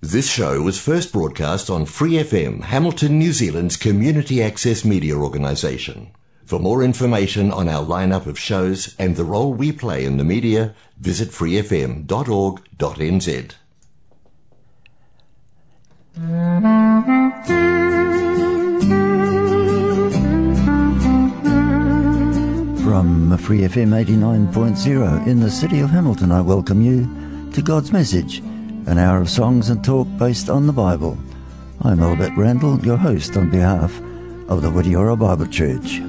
This show was first broadcast on Free FM, Hamilton, New Zealand's community access media organisation. For more information on our lineup of shows and the role we play in the media, visit freefm.org.nz. From Free FM 89.0 in the city of Hamilton, I welcome you to God's Message, an hour of songs and talk based on the Bible. I'm Albert Randall, your host on behalf of the Whitiora Bible Church.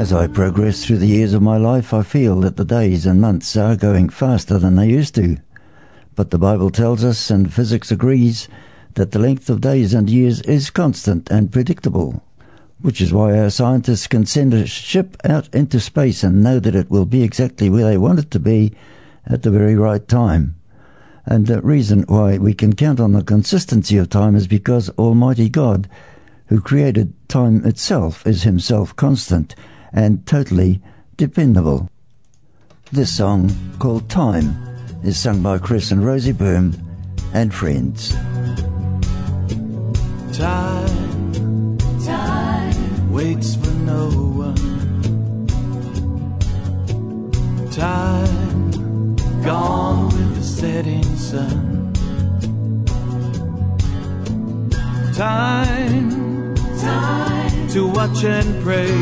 As I progress through the years of my life, I feel that the days and months are going faster than they used to. But the Bible tells us, and physics agrees, that the length of days and years is constant and predictable, which is why our scientists can send a ship out into space and know that it will be exactly where they want it to be at the very right time. And the reason why we can count on the consistency of time is because Almighty God, who created time itself, is himself constant and totally dependable. This song, called Time, is sung by Chris and Rosie Boom and friends. Time, waits for no one. Time, gone with the setting sun. Time, time, to watch and pray.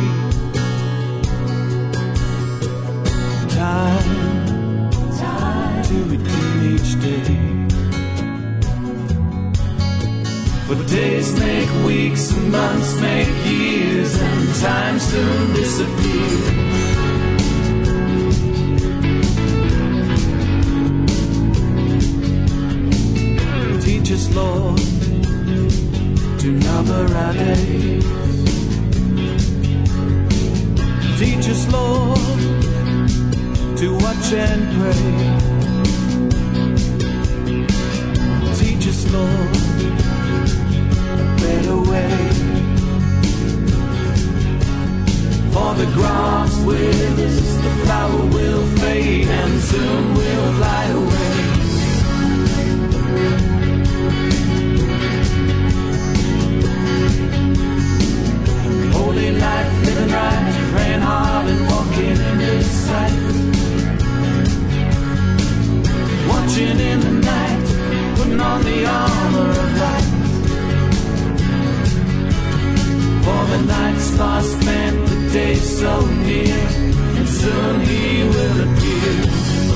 Time, time, to redeem each day. For days make weeks and months make years and time soon disappears. Teach us, Lord, to number our days. Teach us, Lord, to watch and pray. Teach us, Lord better way. For the grass withers, the flower will fade, and soon will fly away. Holy life, living right, praying hard and walking in His sight. Watching in the night, putting on the armor of light. The night's fast spent, the day's so near, and soon he will appear.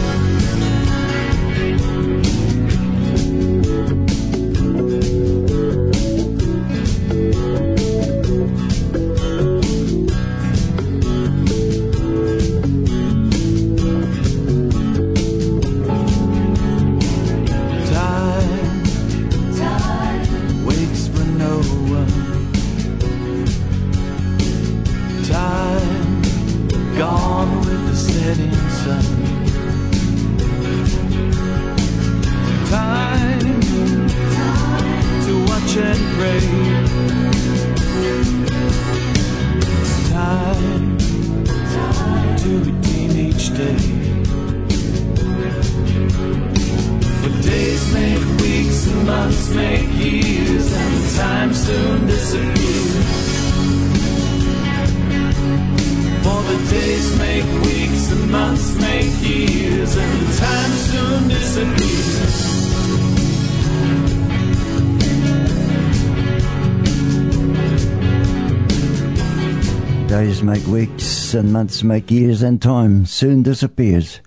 Make weeks and months make years and time soon disappears.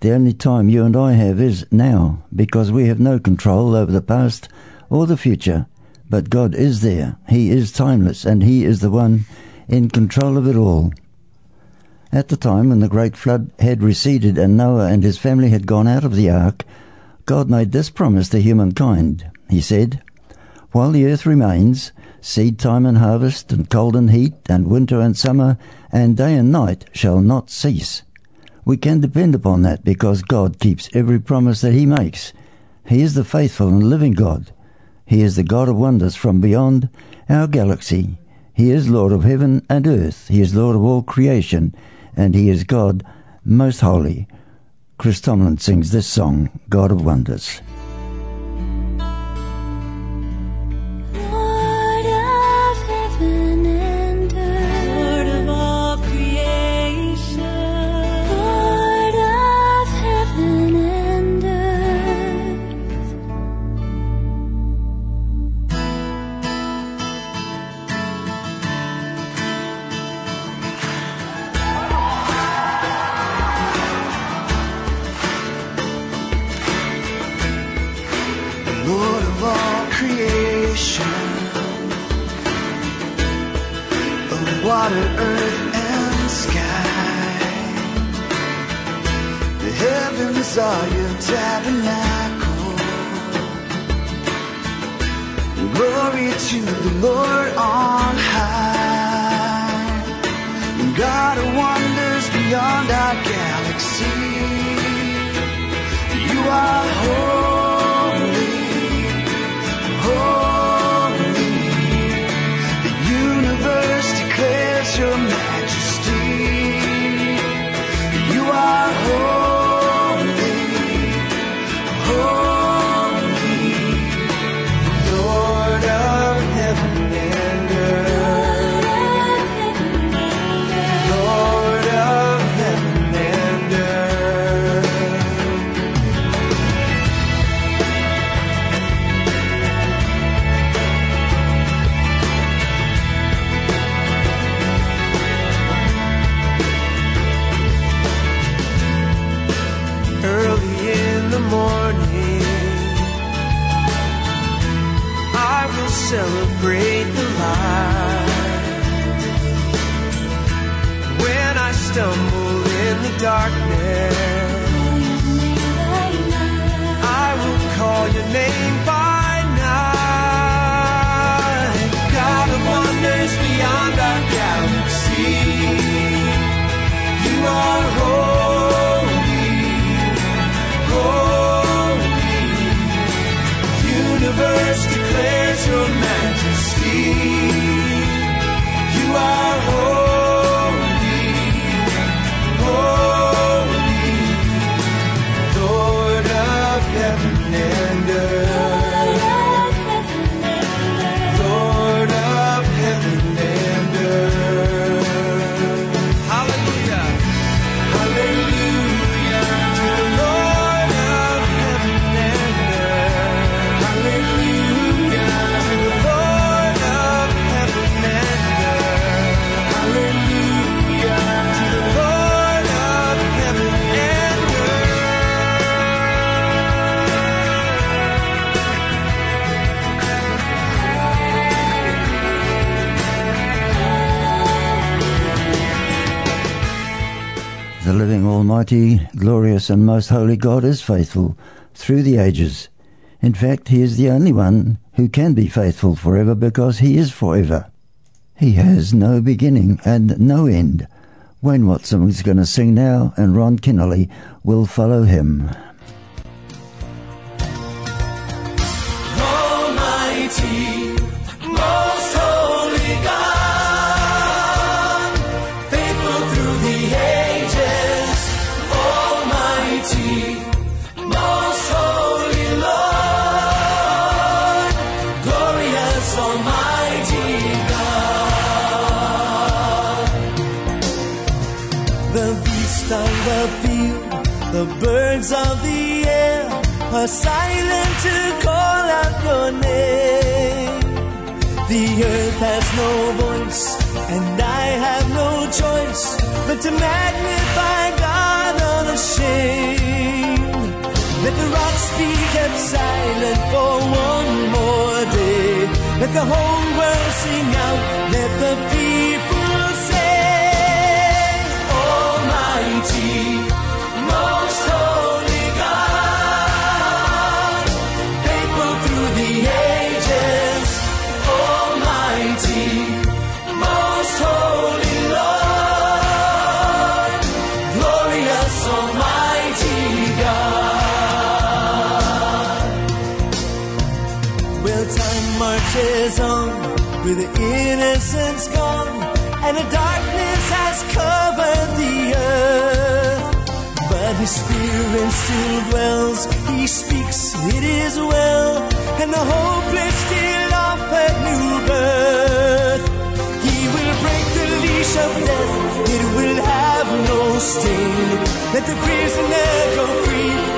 The only time you and I have is now because we have no control over the past or the future. But God is there. He is timeless and He is the one in control of it all. At the time when the great flood had receded and Noah and his family had gone out of the ark, God made this promise to humankind. He said, While the earth remains, seed time and harvest, and cold and heat, and winter and summer, and day and night shall not cease. We can depend upon that because God keeps every promise that He makes. He is the faithful and living God. He is the God of wonders from beyond our galaxy. He is Lord of heaven and earth. He is Lord of all creation, and He is God most holy. Chris Tomlin sings this song, God of Wonders. Water, earth, and sky. The heavens are your tabernacle. Glory to the Lord on high. God of wonders beyond our galaxy. You are holy, darkness, I will call your name by night. God of wonders beyond our galaxy, you are holy, holy. Universe declares your majesty. Almighty, glorious, and most holy God is faithful through the ages. In fact, He is the only one who can be faithful forever because He is forever. He has no beginning and no end. Wayne Watson is going to sing now, and Ron Kenoly will follow him. Almighty, birds of the air are silent to call out your name. The earth has no voice, and I have no choice but to magnify God unashamed. Let the rocks be kept silent for one more day. Let the whole world sing out. Let the people say, Almighty, and the darkness has covered the earth. But his spirit still dwells, he speaks, it is well, and the hopeless still offer new birth. He will break the leash of death, it will have no sting. Let the prisoner go free.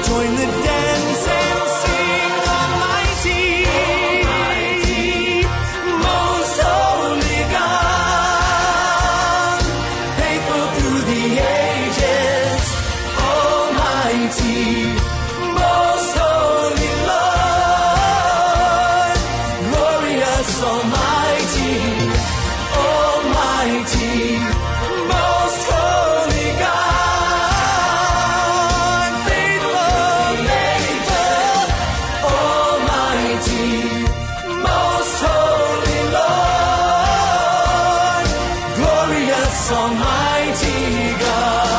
fatiga.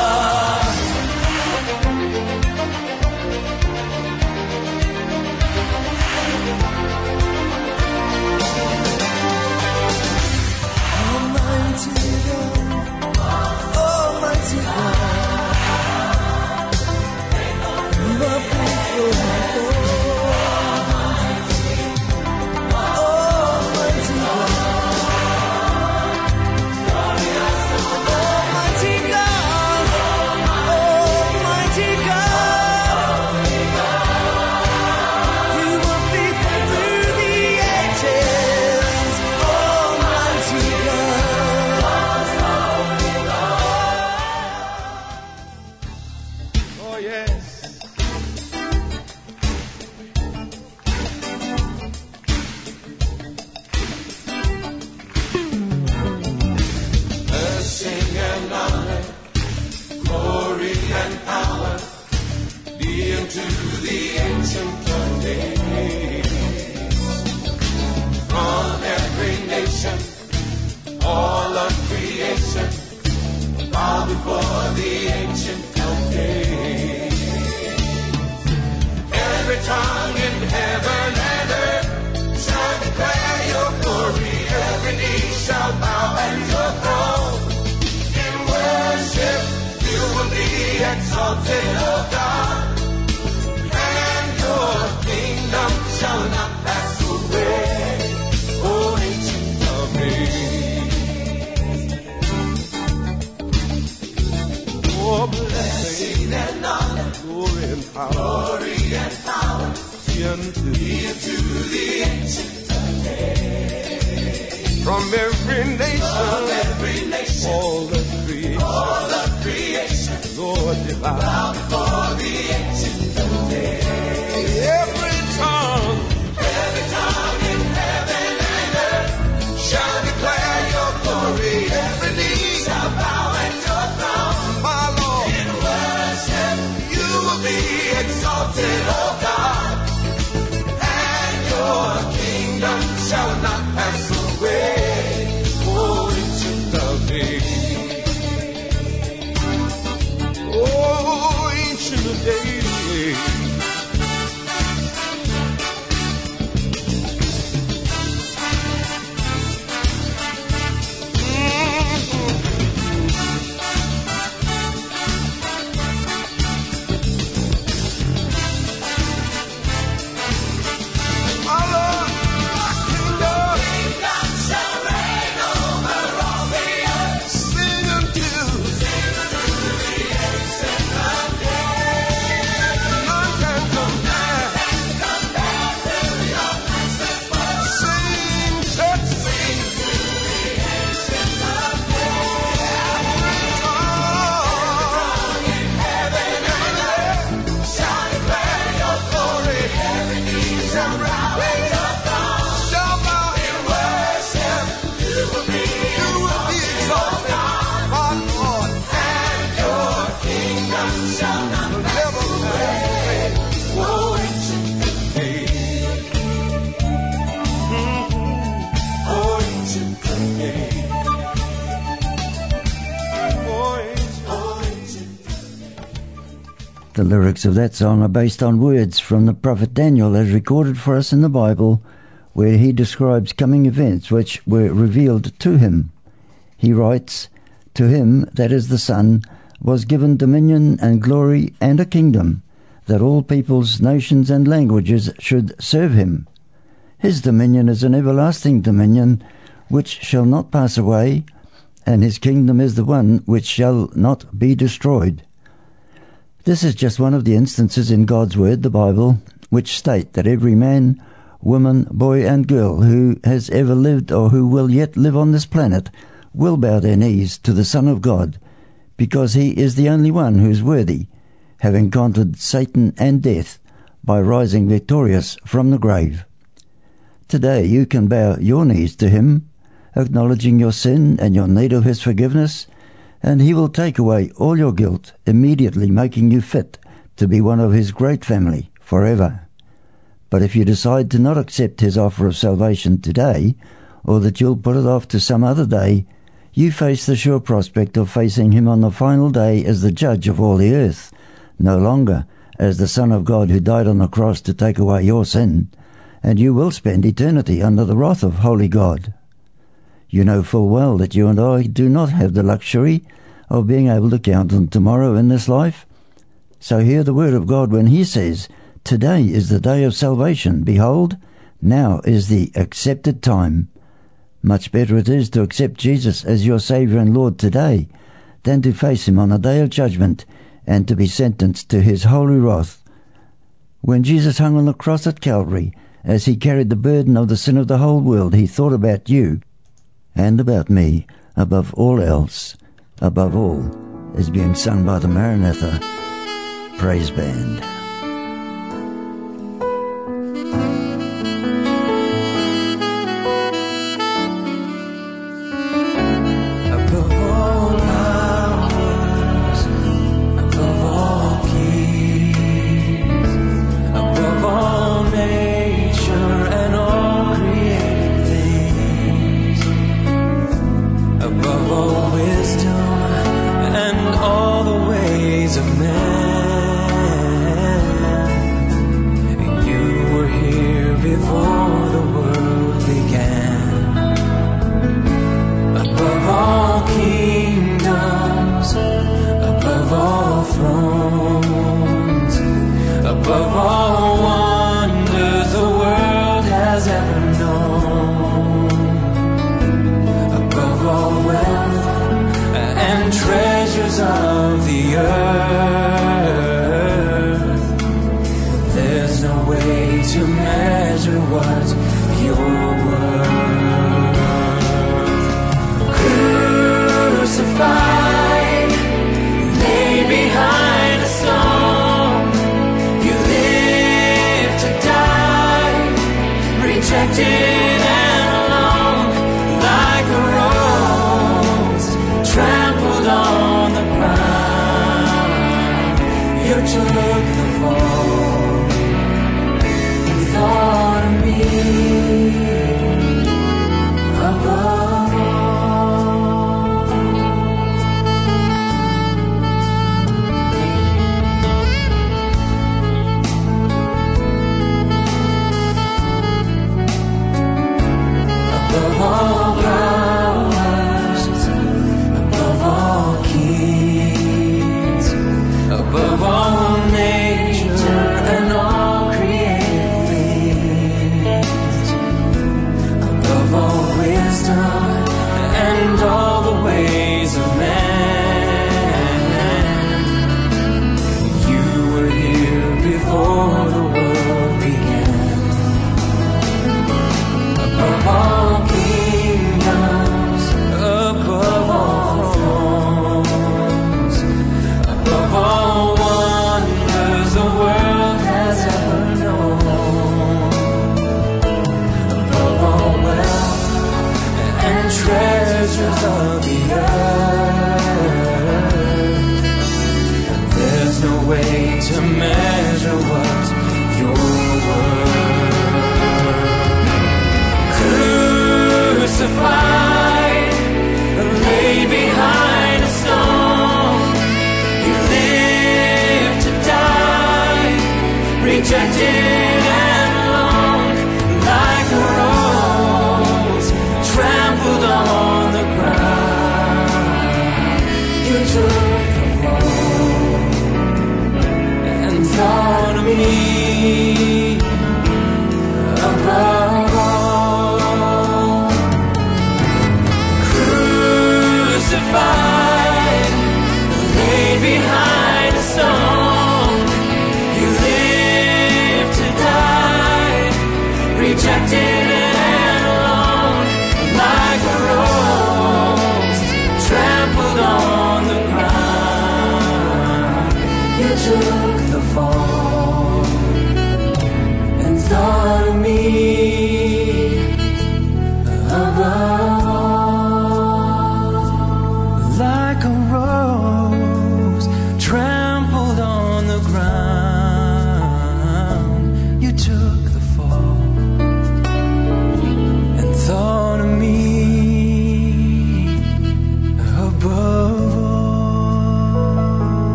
glory and power be unto, be unto the ancient of days. From every nation, of every nation all, the creation, all the creation, Lord, devour. The lyrics of that song are based on words from the prophet Daniel as recorded for us in the Bible, where he describes coming events which were revealed to him. He writes, To him, that is the Son, was given dominion and glory and a kingdom, that all peoples, nations, and languages should serve him. His dominion is an everlasting dominion which shall not pass away, and his kingdom is the one which shall not be destroyed. This is just one of the instances in God's Word, the Bible, which state that every man, woman, boy, and girl who has ever lived or who will yet live on this planet will bow their knees to the Son of God, because he is the only one who is worthy, having conquered Satan and death by rising victorious from the grave. Today you can bow your knees to him, acknowledging your sin and your need of his forgiveness, and he will take away all your guilt, immediately making you fit to be one of his great family forever. But if you decide to not accept his offer of salvation today, or that you'll put it off to some other day, you face the sure prospect of facing him on the final day as the judge of all the earth, no longer as the Son of God who died on the cross to take away your sin, and you will spend eternity under the wrath of holy God. You know full well that you and I do not have the luxury of being able to count on tomorrow in this life. So hear the word of God when he says, Today is the day of salvation. Behold, now is the accepted time. Much better it is to accept Jesus as your Saviour and Lord today than to face him on a day of judgment and to be sentenced to his holy wrath. When Jesus hung on the cross at Calvary, as he carried the burden of the sin of the whole world, he thought about you and about me above all else. Above all is being sung by the Maranatha Praise Band. Thought of me above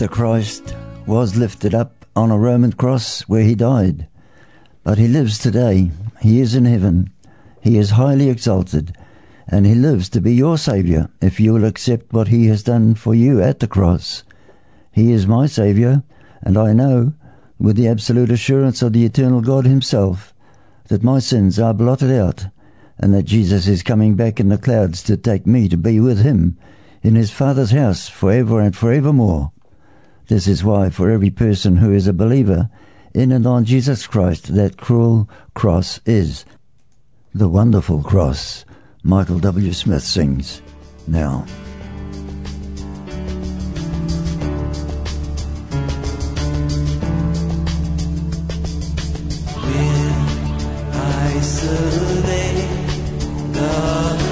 The Christ was lifted up on a Roman cross where he died. But he lives today. He is in heaven. He is highly exalted. And he lives to be your Saviour if you will accept what he has done for you at the cross. He is my Saviour, and I know, with the absolute assurance of the eternal God himself, that my sins are blotted out, and that Jesus is coming back in the clouds to take me to be with him in his Father's house for ever and for evermore. This is why, for every person who is a believer in and on Jesus Christ, that cruel cross is the wonderful cross. Michael W. Smith sings now. I survey the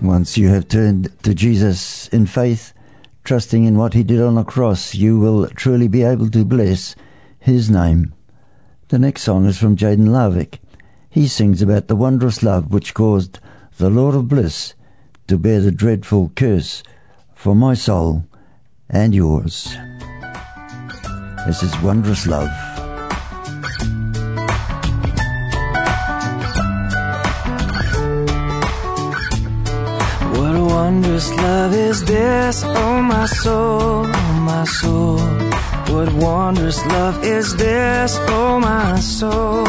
Once you have turned to Jesus in faith, trusting in what he did on the cross, you will truly be able to bless his name. The next song is from Jadon Lavik. He sings about the wondrous love which caused the Lord of bliss to bear the dreadful curse for my soul and yours. This is wondrous love. Wondrous love is this, oh my soul, oh my soul. What wondrous love is this, oh my soul.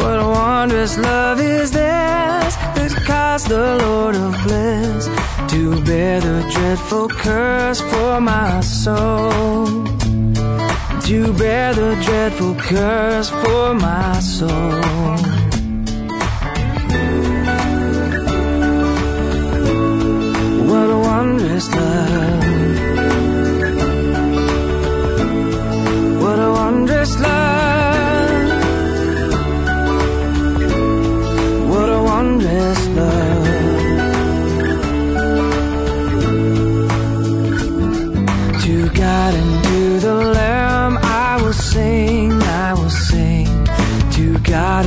What wondrous love is this that caused the Lord of bliss to bear the dreadful curse for my soul. To bear the dreadful curse for my soul. What a wondrous love. What a wondrous love. To God and to the Lamb I will sing, I will sing. To God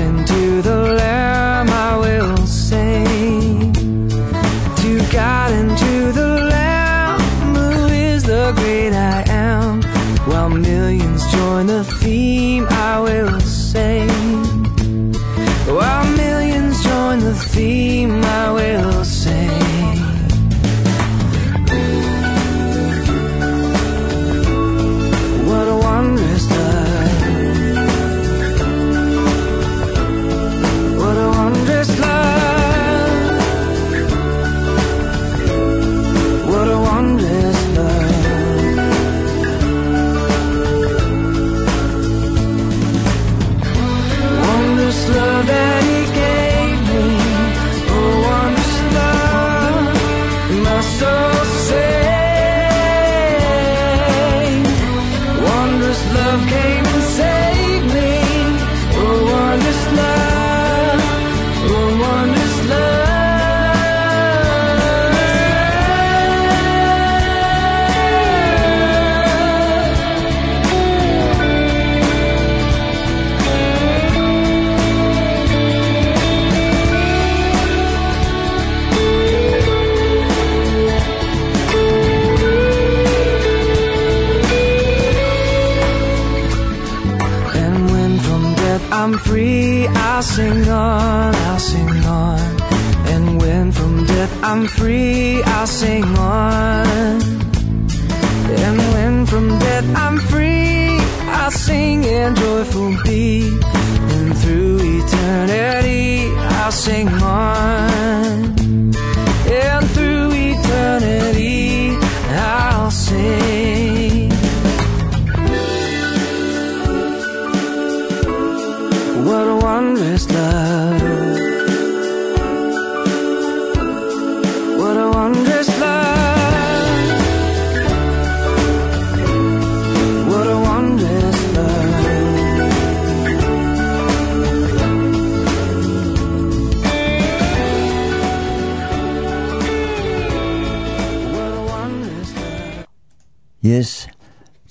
Yes,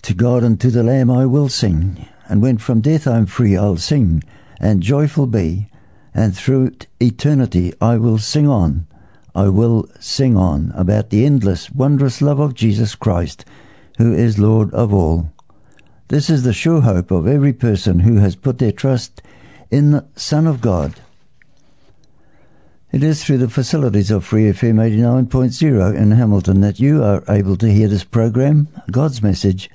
to God and to the Lamb I will sing, and when from death I'm free I'll sing, and joyful be, and through eternity I will sing on, I will sing on about the endless, wondrous love of Jesus Christ, who is Lord of all. This is the sure hope of every person who has put their trust in the Son of God. It is through the facilities of Free FM 89.0 in Hamilton that you are able to hear this program, God's Message,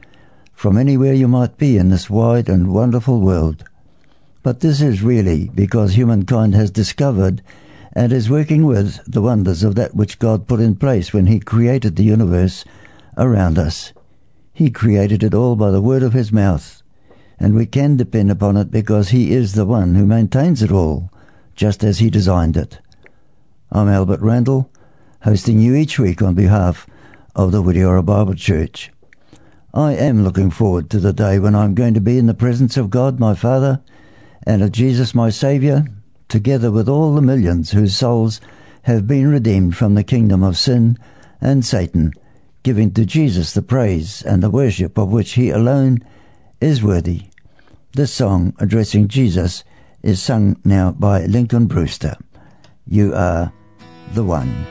from anywhere you might be in this wide and wonderful world. But this is really because humankind has discovered and is working with the wonders of that which God put in place when He created the universe around us. He created it all by the word of His mouth, and we can depend upon it because He is the one who maintains it all, just as He designed it. I'm Albert Randall, hosting you each week on behalf of the Whitiora Bible Church. I am looking forward to the day when I'm going to be in the presence of God my Father and of Jesus my Saviour, together with all the millions whose souls have been redeemed from the kingdom of sin and Satan, giving to Jesus the praise and the worship of which he alone is worthy. This song addressing Jesus is sung now by Lincoln Brewster. You are the one.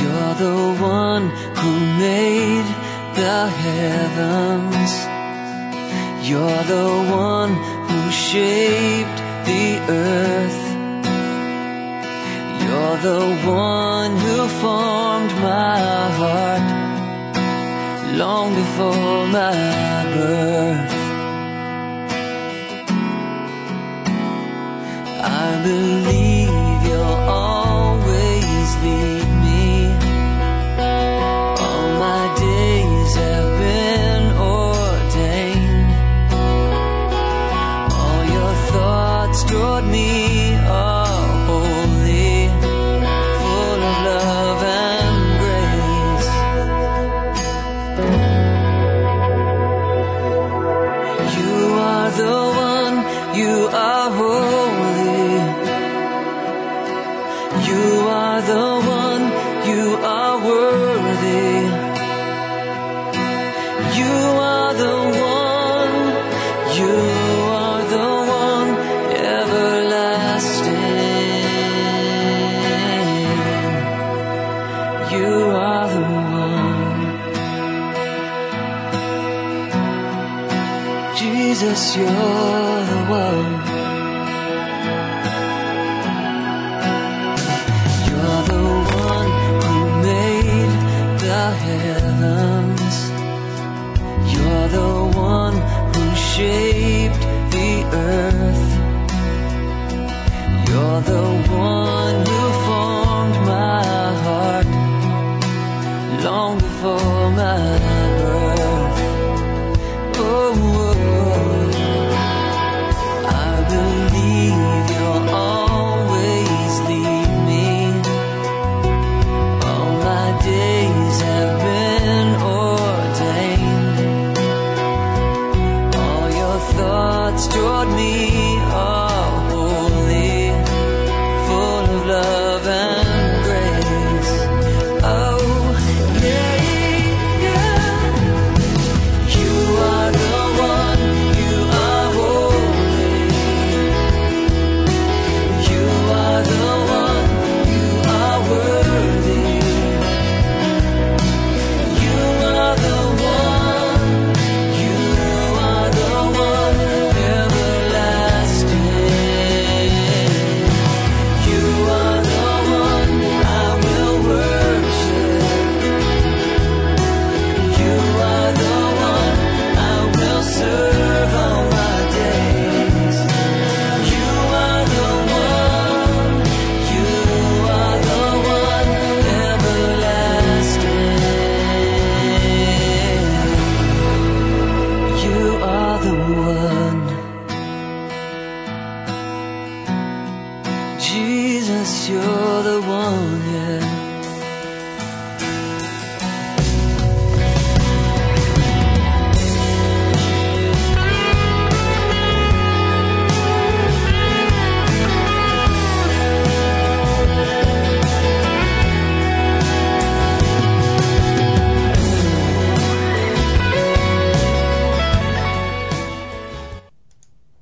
You're the one who made the heavens. You're the one who shaped the earth. You're the one who formed my heart long before my birth. I believe Jesus,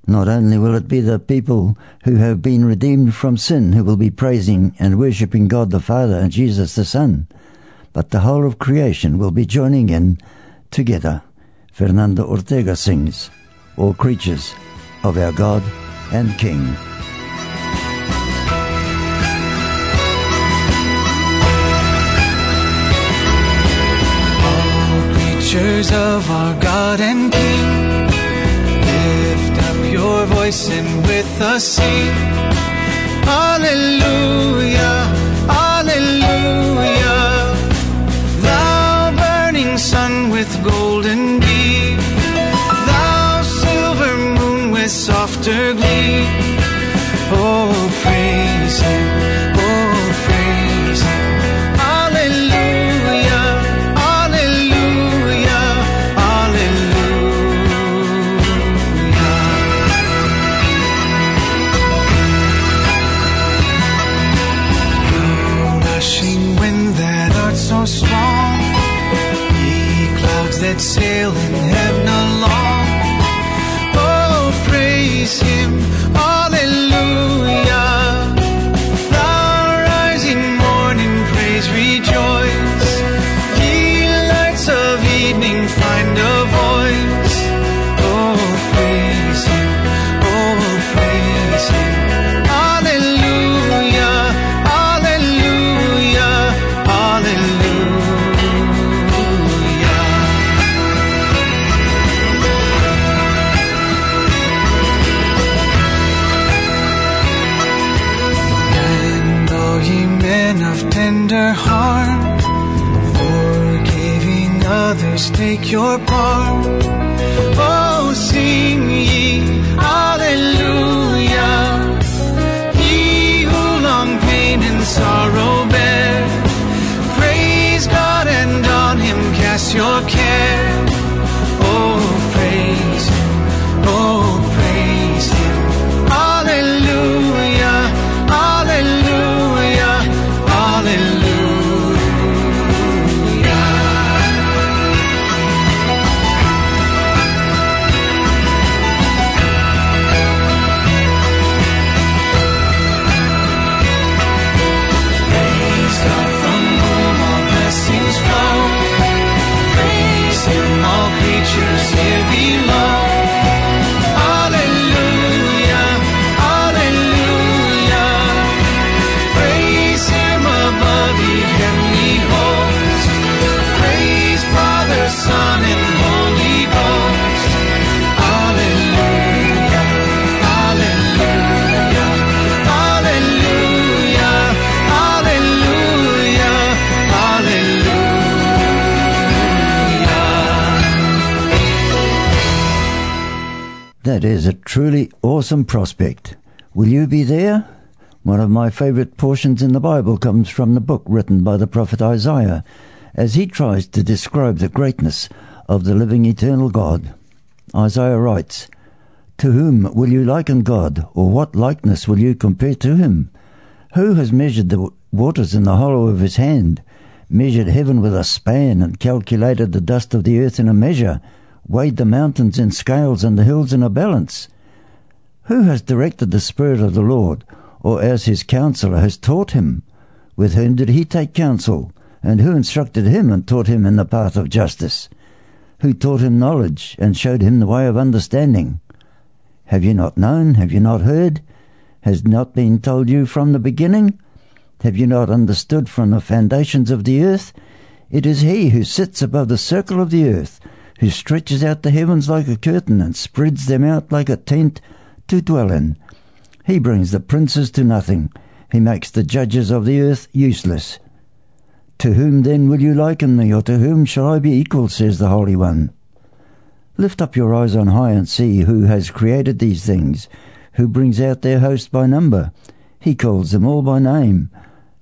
Not only will it be the people who have been redeemed from sin who will be praising and worshipping God the Father and Jesus the Son, but the whole of creation will be joining in together. Fernando Ortega sings, All creatures of our God and King. creatures of our God and King. And with us sing. Hallelujah, hallelujah. Men of tender heart, forgiving others, take your part. Oh, sing ye, hallelujah. He who long pain and sorrow bear, praise God and on him cast your care. That is a truly awesome prospect. Will you be there? One of my favorite portions in the Bible comes from the book written by the prophet Isaiah as he tries to describe the greatness of the living eternal God. Isaiah writes, To whom will you liken God, or what likeness will you compare to him? Who has measured the waters in the hollow of his hand, measured heaven with a span, and calculated the dust of the earth in a measure, weighed the mountains in scales and the hills in a balance? Who has directed the Spirit of the Lord, or as his counselor has taught him? With whom did he take counsel? And who instructed him and taught him in the path of justice? Who taught him knowledge and showed him the way of understanding? Have you not known? Have you not heard? Has not been told you from the beginning? Have you not understood from the foundations of the earth? It is he who sits above the circle of the earth, who stretches out the heavens like a curtain and spreads them out like a tent to dwell in. He brings the princes to nothing. He makes the judges of the earth useless. To whom then will you liken me, or to whom shall I be equal, says the Holy One? Lift up your eyes on high and see who has created these things, who brings out their host by number. He calls them all by name.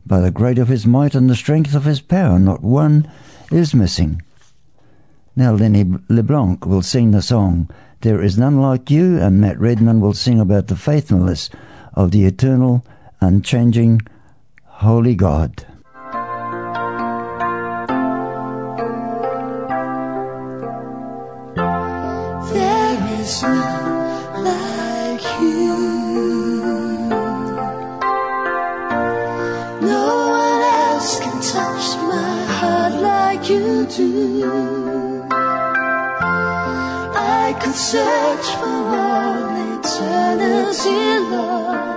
By the great of his might and the strength of his power, not one is missing. Now Lenny LeBlanc will sing the song, There is None Like You, and Matt Redman will sing about the faithfulness of the eternal, unchanging, holy God. Search for all eternity, love.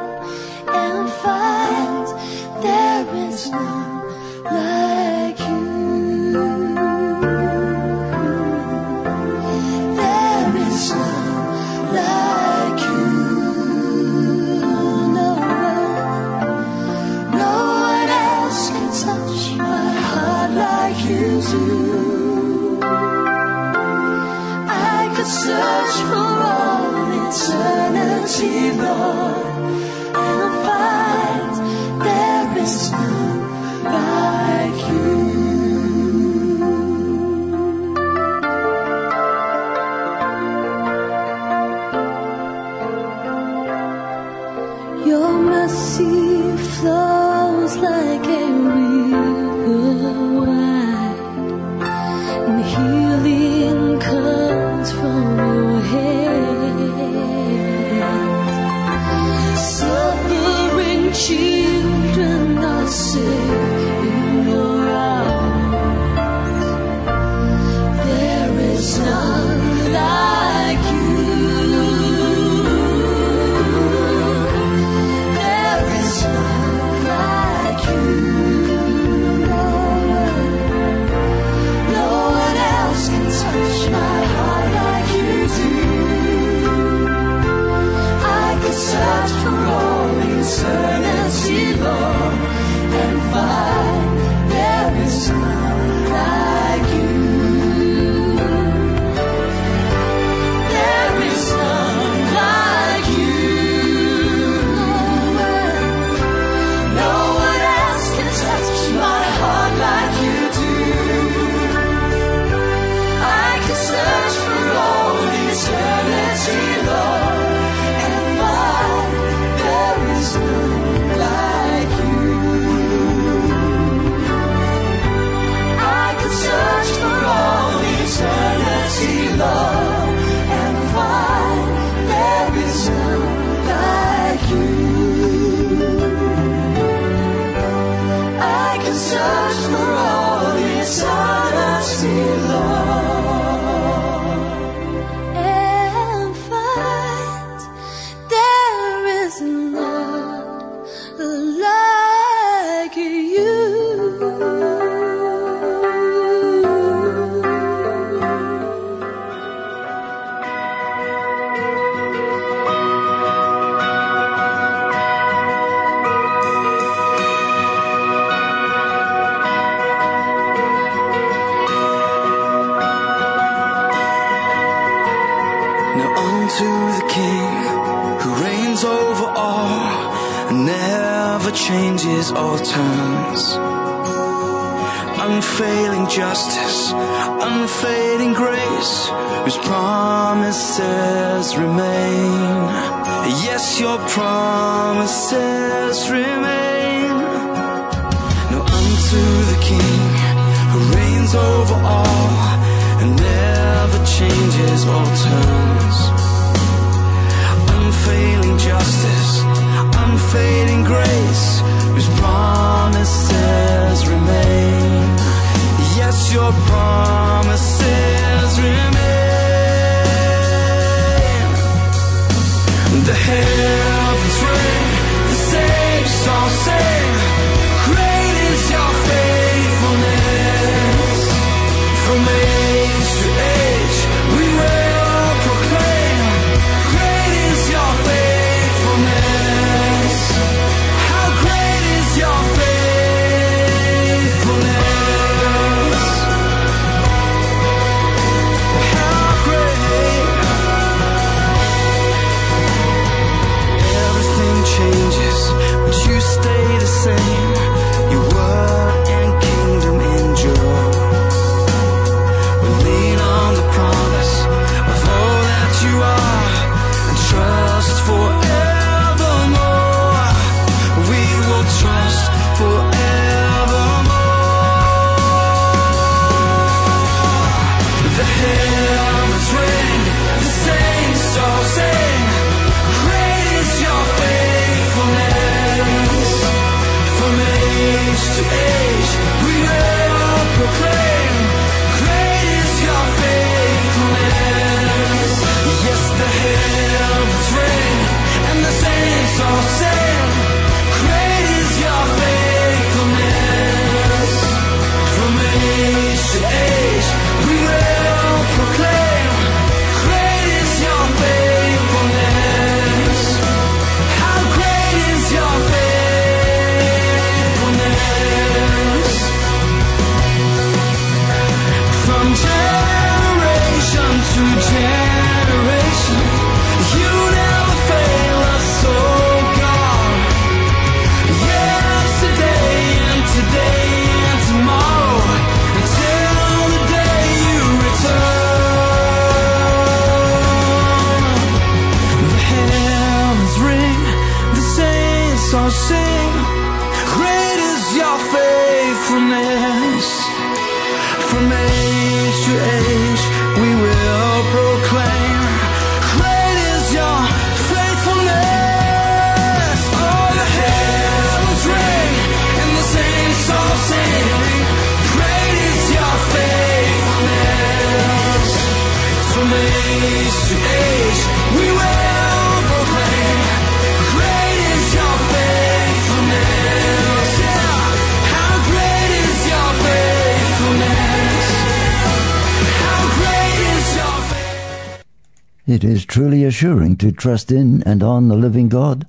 Truly to trust in and on the living God,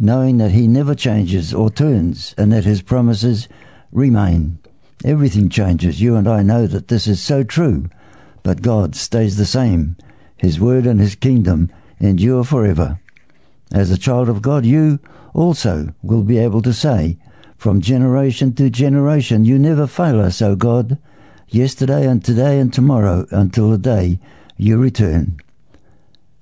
knowing that He never changes or turns and that His promises remain. Everything changes. You and I know that this is so true, but God stays the same. His word and His kingdom endure forever. As a child of God, you also will be able to say, from generation to generation, you never fail us, O God, yesterday and today and tomorrow until the day you return.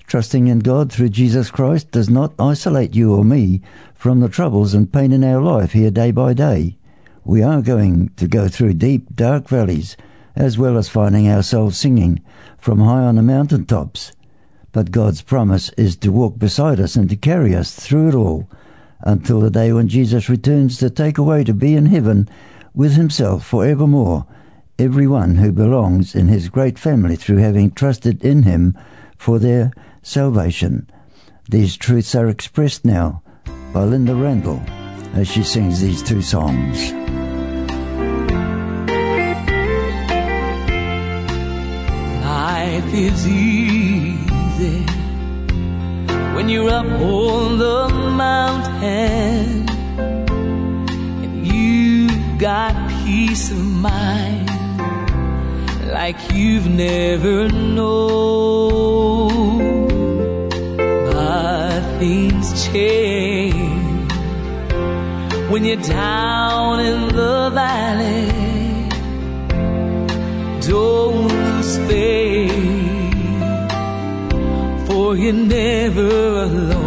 Trusting in God through Jesus Christ does not isolate you or me from the troubles and pain in our life here day by day. We are going to go through deep, dark valleys, as well as finding ourselves singing from high on the mountain tops. But God's promise is to walk beside us and to carry us through it all until the day when Jesus returns to take away to be in heaven with himself forevermore everyone who belongs in his great family through having trusted in him for their salvation. These truths are expressed now by Linda Randall as she sings these two songs. Life is easy when you're up on the mountain and you've got peace of mind like you've never known. Change when you're down in the valley don't lose faith, for you're never alone.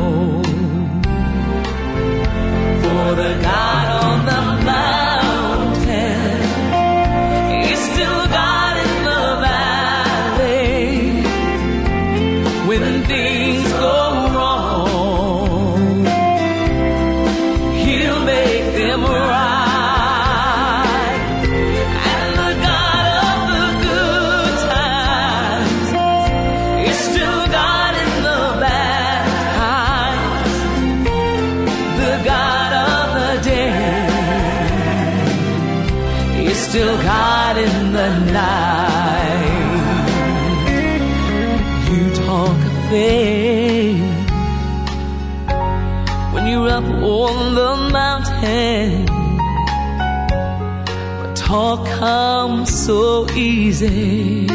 So easy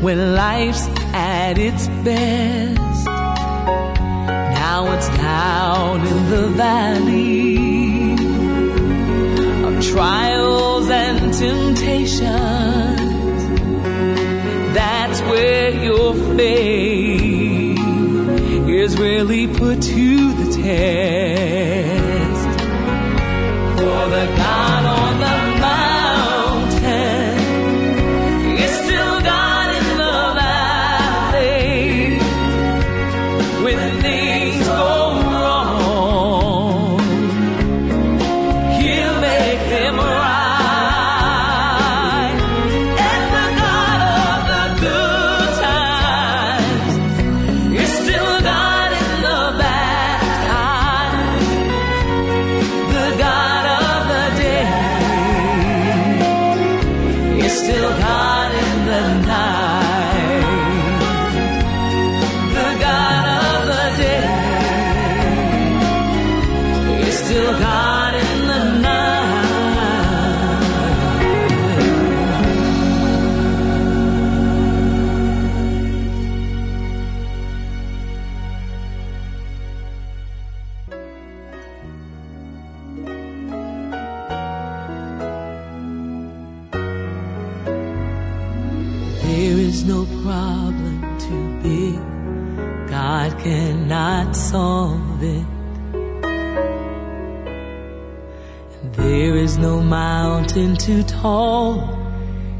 when life's at its best. Now it's down in the valley of trials and temptations. That's where your faith is really put to the test. Too tall,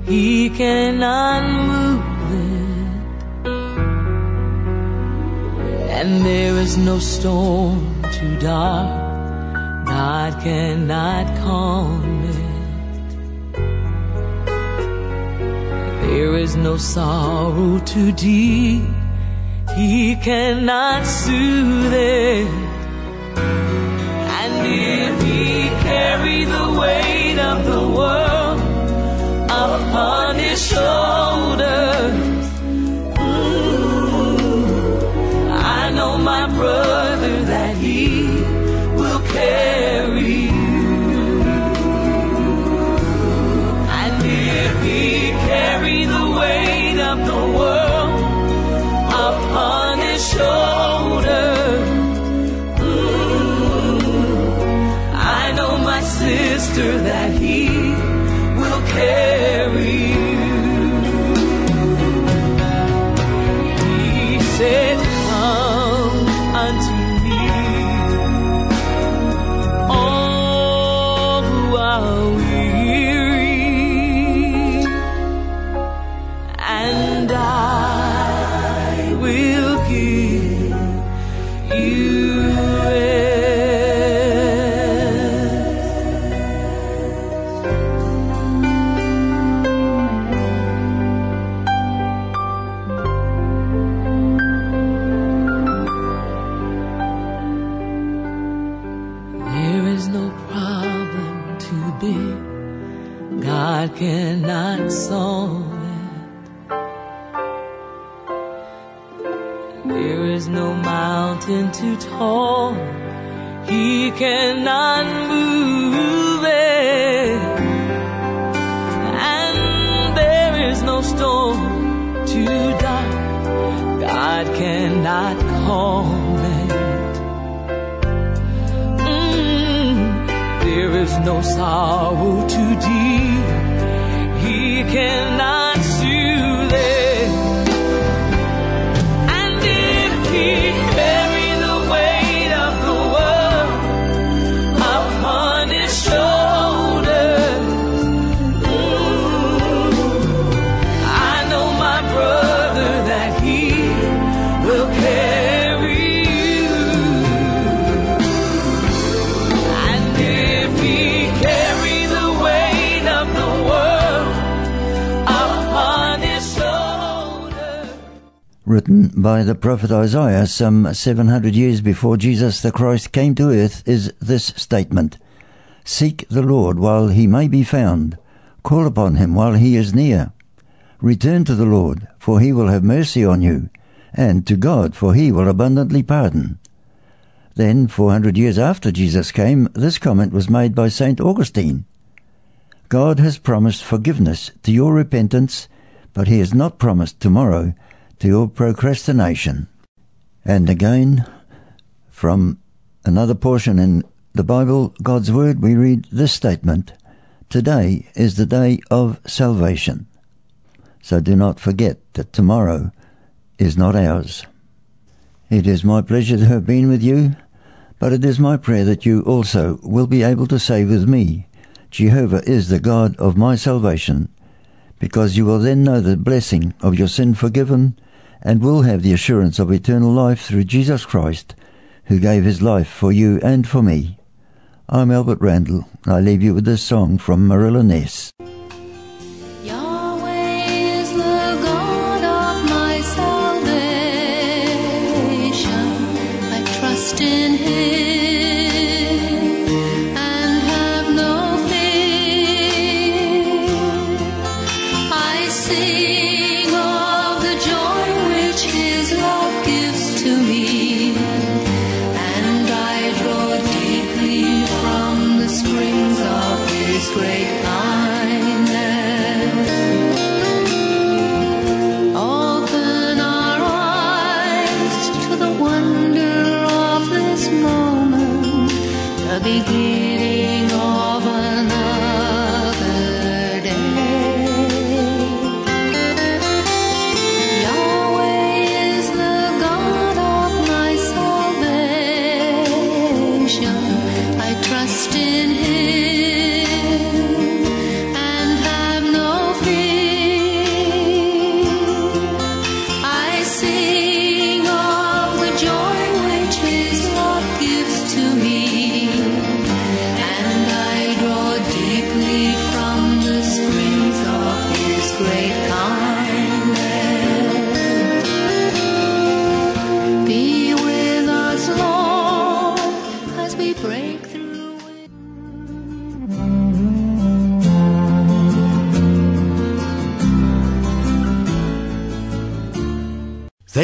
He cannot move it. And there is no storm too dark, God cannot calm it. There is no sorrow too deep he cannot soothe it. And if he carry the weight of the world no sorrow too deep. He cannot written by the prophet Isaiah some 700 years before Jesus the Christ came to earth, is this statement Seek the Lord while he may be found, call upon him while he is near. Return to the Lord, for he will have mercy on you, and to God, for he will abundantly pardon. Then, 400 years after Jesus came, this comment was made by St. Augustine. God has promised forgiveness to your repentance, but he has not promised tomorrow to your procrastination. And again, from another portion in the Bible, God's Word, we read this statement Today is the day of salvation. So do not forget that tomorrow is not ours. It is my pleasure to have been with you, but it is my prayer that you also will be able to say with me, Jehovah is the God of my salvation, because you will then know the blessing of your sin forgiven and will have the assurance of eternal life through Jesus Christ, who gave his life for you and for me. I'm Albert Randall. I leave you with this song from Marilla Ness.